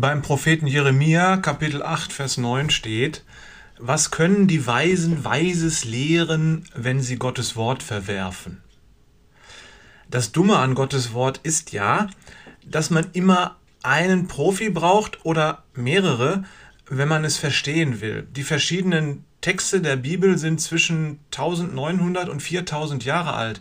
Beim Propheten Jeremia Kapitel 8 Vers 9 steht, was können die Weisen Weises lehren, wenn sie Gottes Wort verwerfen? Das Dumme an Gottes Wort ist ja, dass man immer einen Profi braucht oder mehrere, wenn man es verstehen will. Die verschiedenen Texte der Bibel sind zwischen 1900 und 4000 Jahre alt.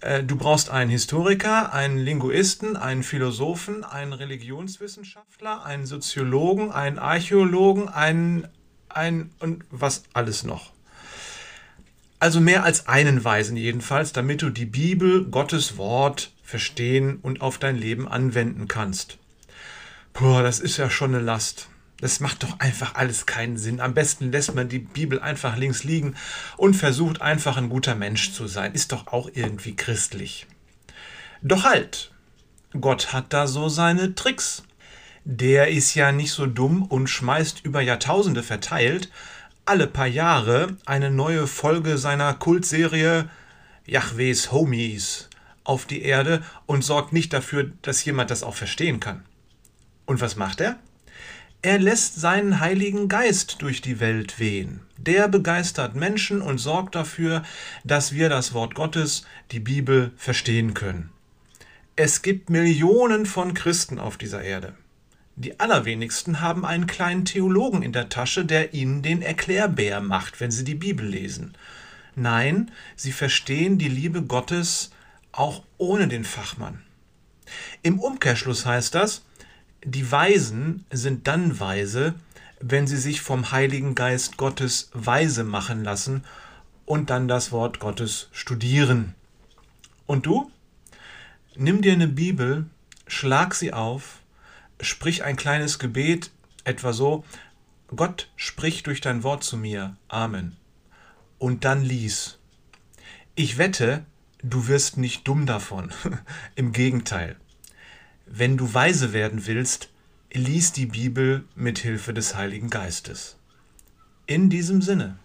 Äh, du brauchst einen Historiker, einen Linguisten, einen Philosophen, einen Religionswissenschaftler, einen Soziologen, einen Archäologen, einen, einen und was alles noch. Also mehr als einen Weisen jedenfalls, damit du die Bibel, Gottes Wort, verstehen und auf dein Leben anwenden kannst. Boah, das ist ja schon eine Last. Das macht doch einfach alles keinen Sinn. Am besten lässt man die Bibel einfach links liegen und versucht einfach ein guter Mensch zu sein. Ist doch auch irgendwie christlich. Doch halt, Gott hat da so seine Tricks. Der ist ja nicht so dumm und schmeißt über Jahrtausende verteilt alle paar Jahre eine neue Folge seiner Kultserie Yahwehs Homies auf die Erde und sorgt nicht dafür, dass jemand das auch verstehen kann. Und was macht er? Er lässt seinen Heiligen Geist durch die Welt wehen. Der begeistert Menschen und sorgt dafür, dass wir das Wort Gottes, die Bibel, verstehen können. Es gibt Millionen von Christen auf dieser Erde. Die allerwenigsten haben einen kleinen Theologen in der Tasche, der ihnen den Erklärbär macht, wenn sie die Bibel lesen. Nein, sie verstehen die Liebe Gottes auch ohne den Fachmann. Im Umkehrschluss heißt das, die Weisen sind dann weise, wenn sie sich vom Heiligen Geist Gottes weise machen lassen und dann das Wort Gottes studieren. Und du? Nimm dir eine Bibel, schlag sie auf, sprich ein kleines Gebet, etwa so, Gott, sprich durch dein Wort zu mir. Amen. Und dann lies. Ich wette, du wirst nicht dumm davon. Im Gegenteil. Wenn du weise werden willst, lies die Bibel mit Hilfe des Heiligen Geistes. In diesem Sinne.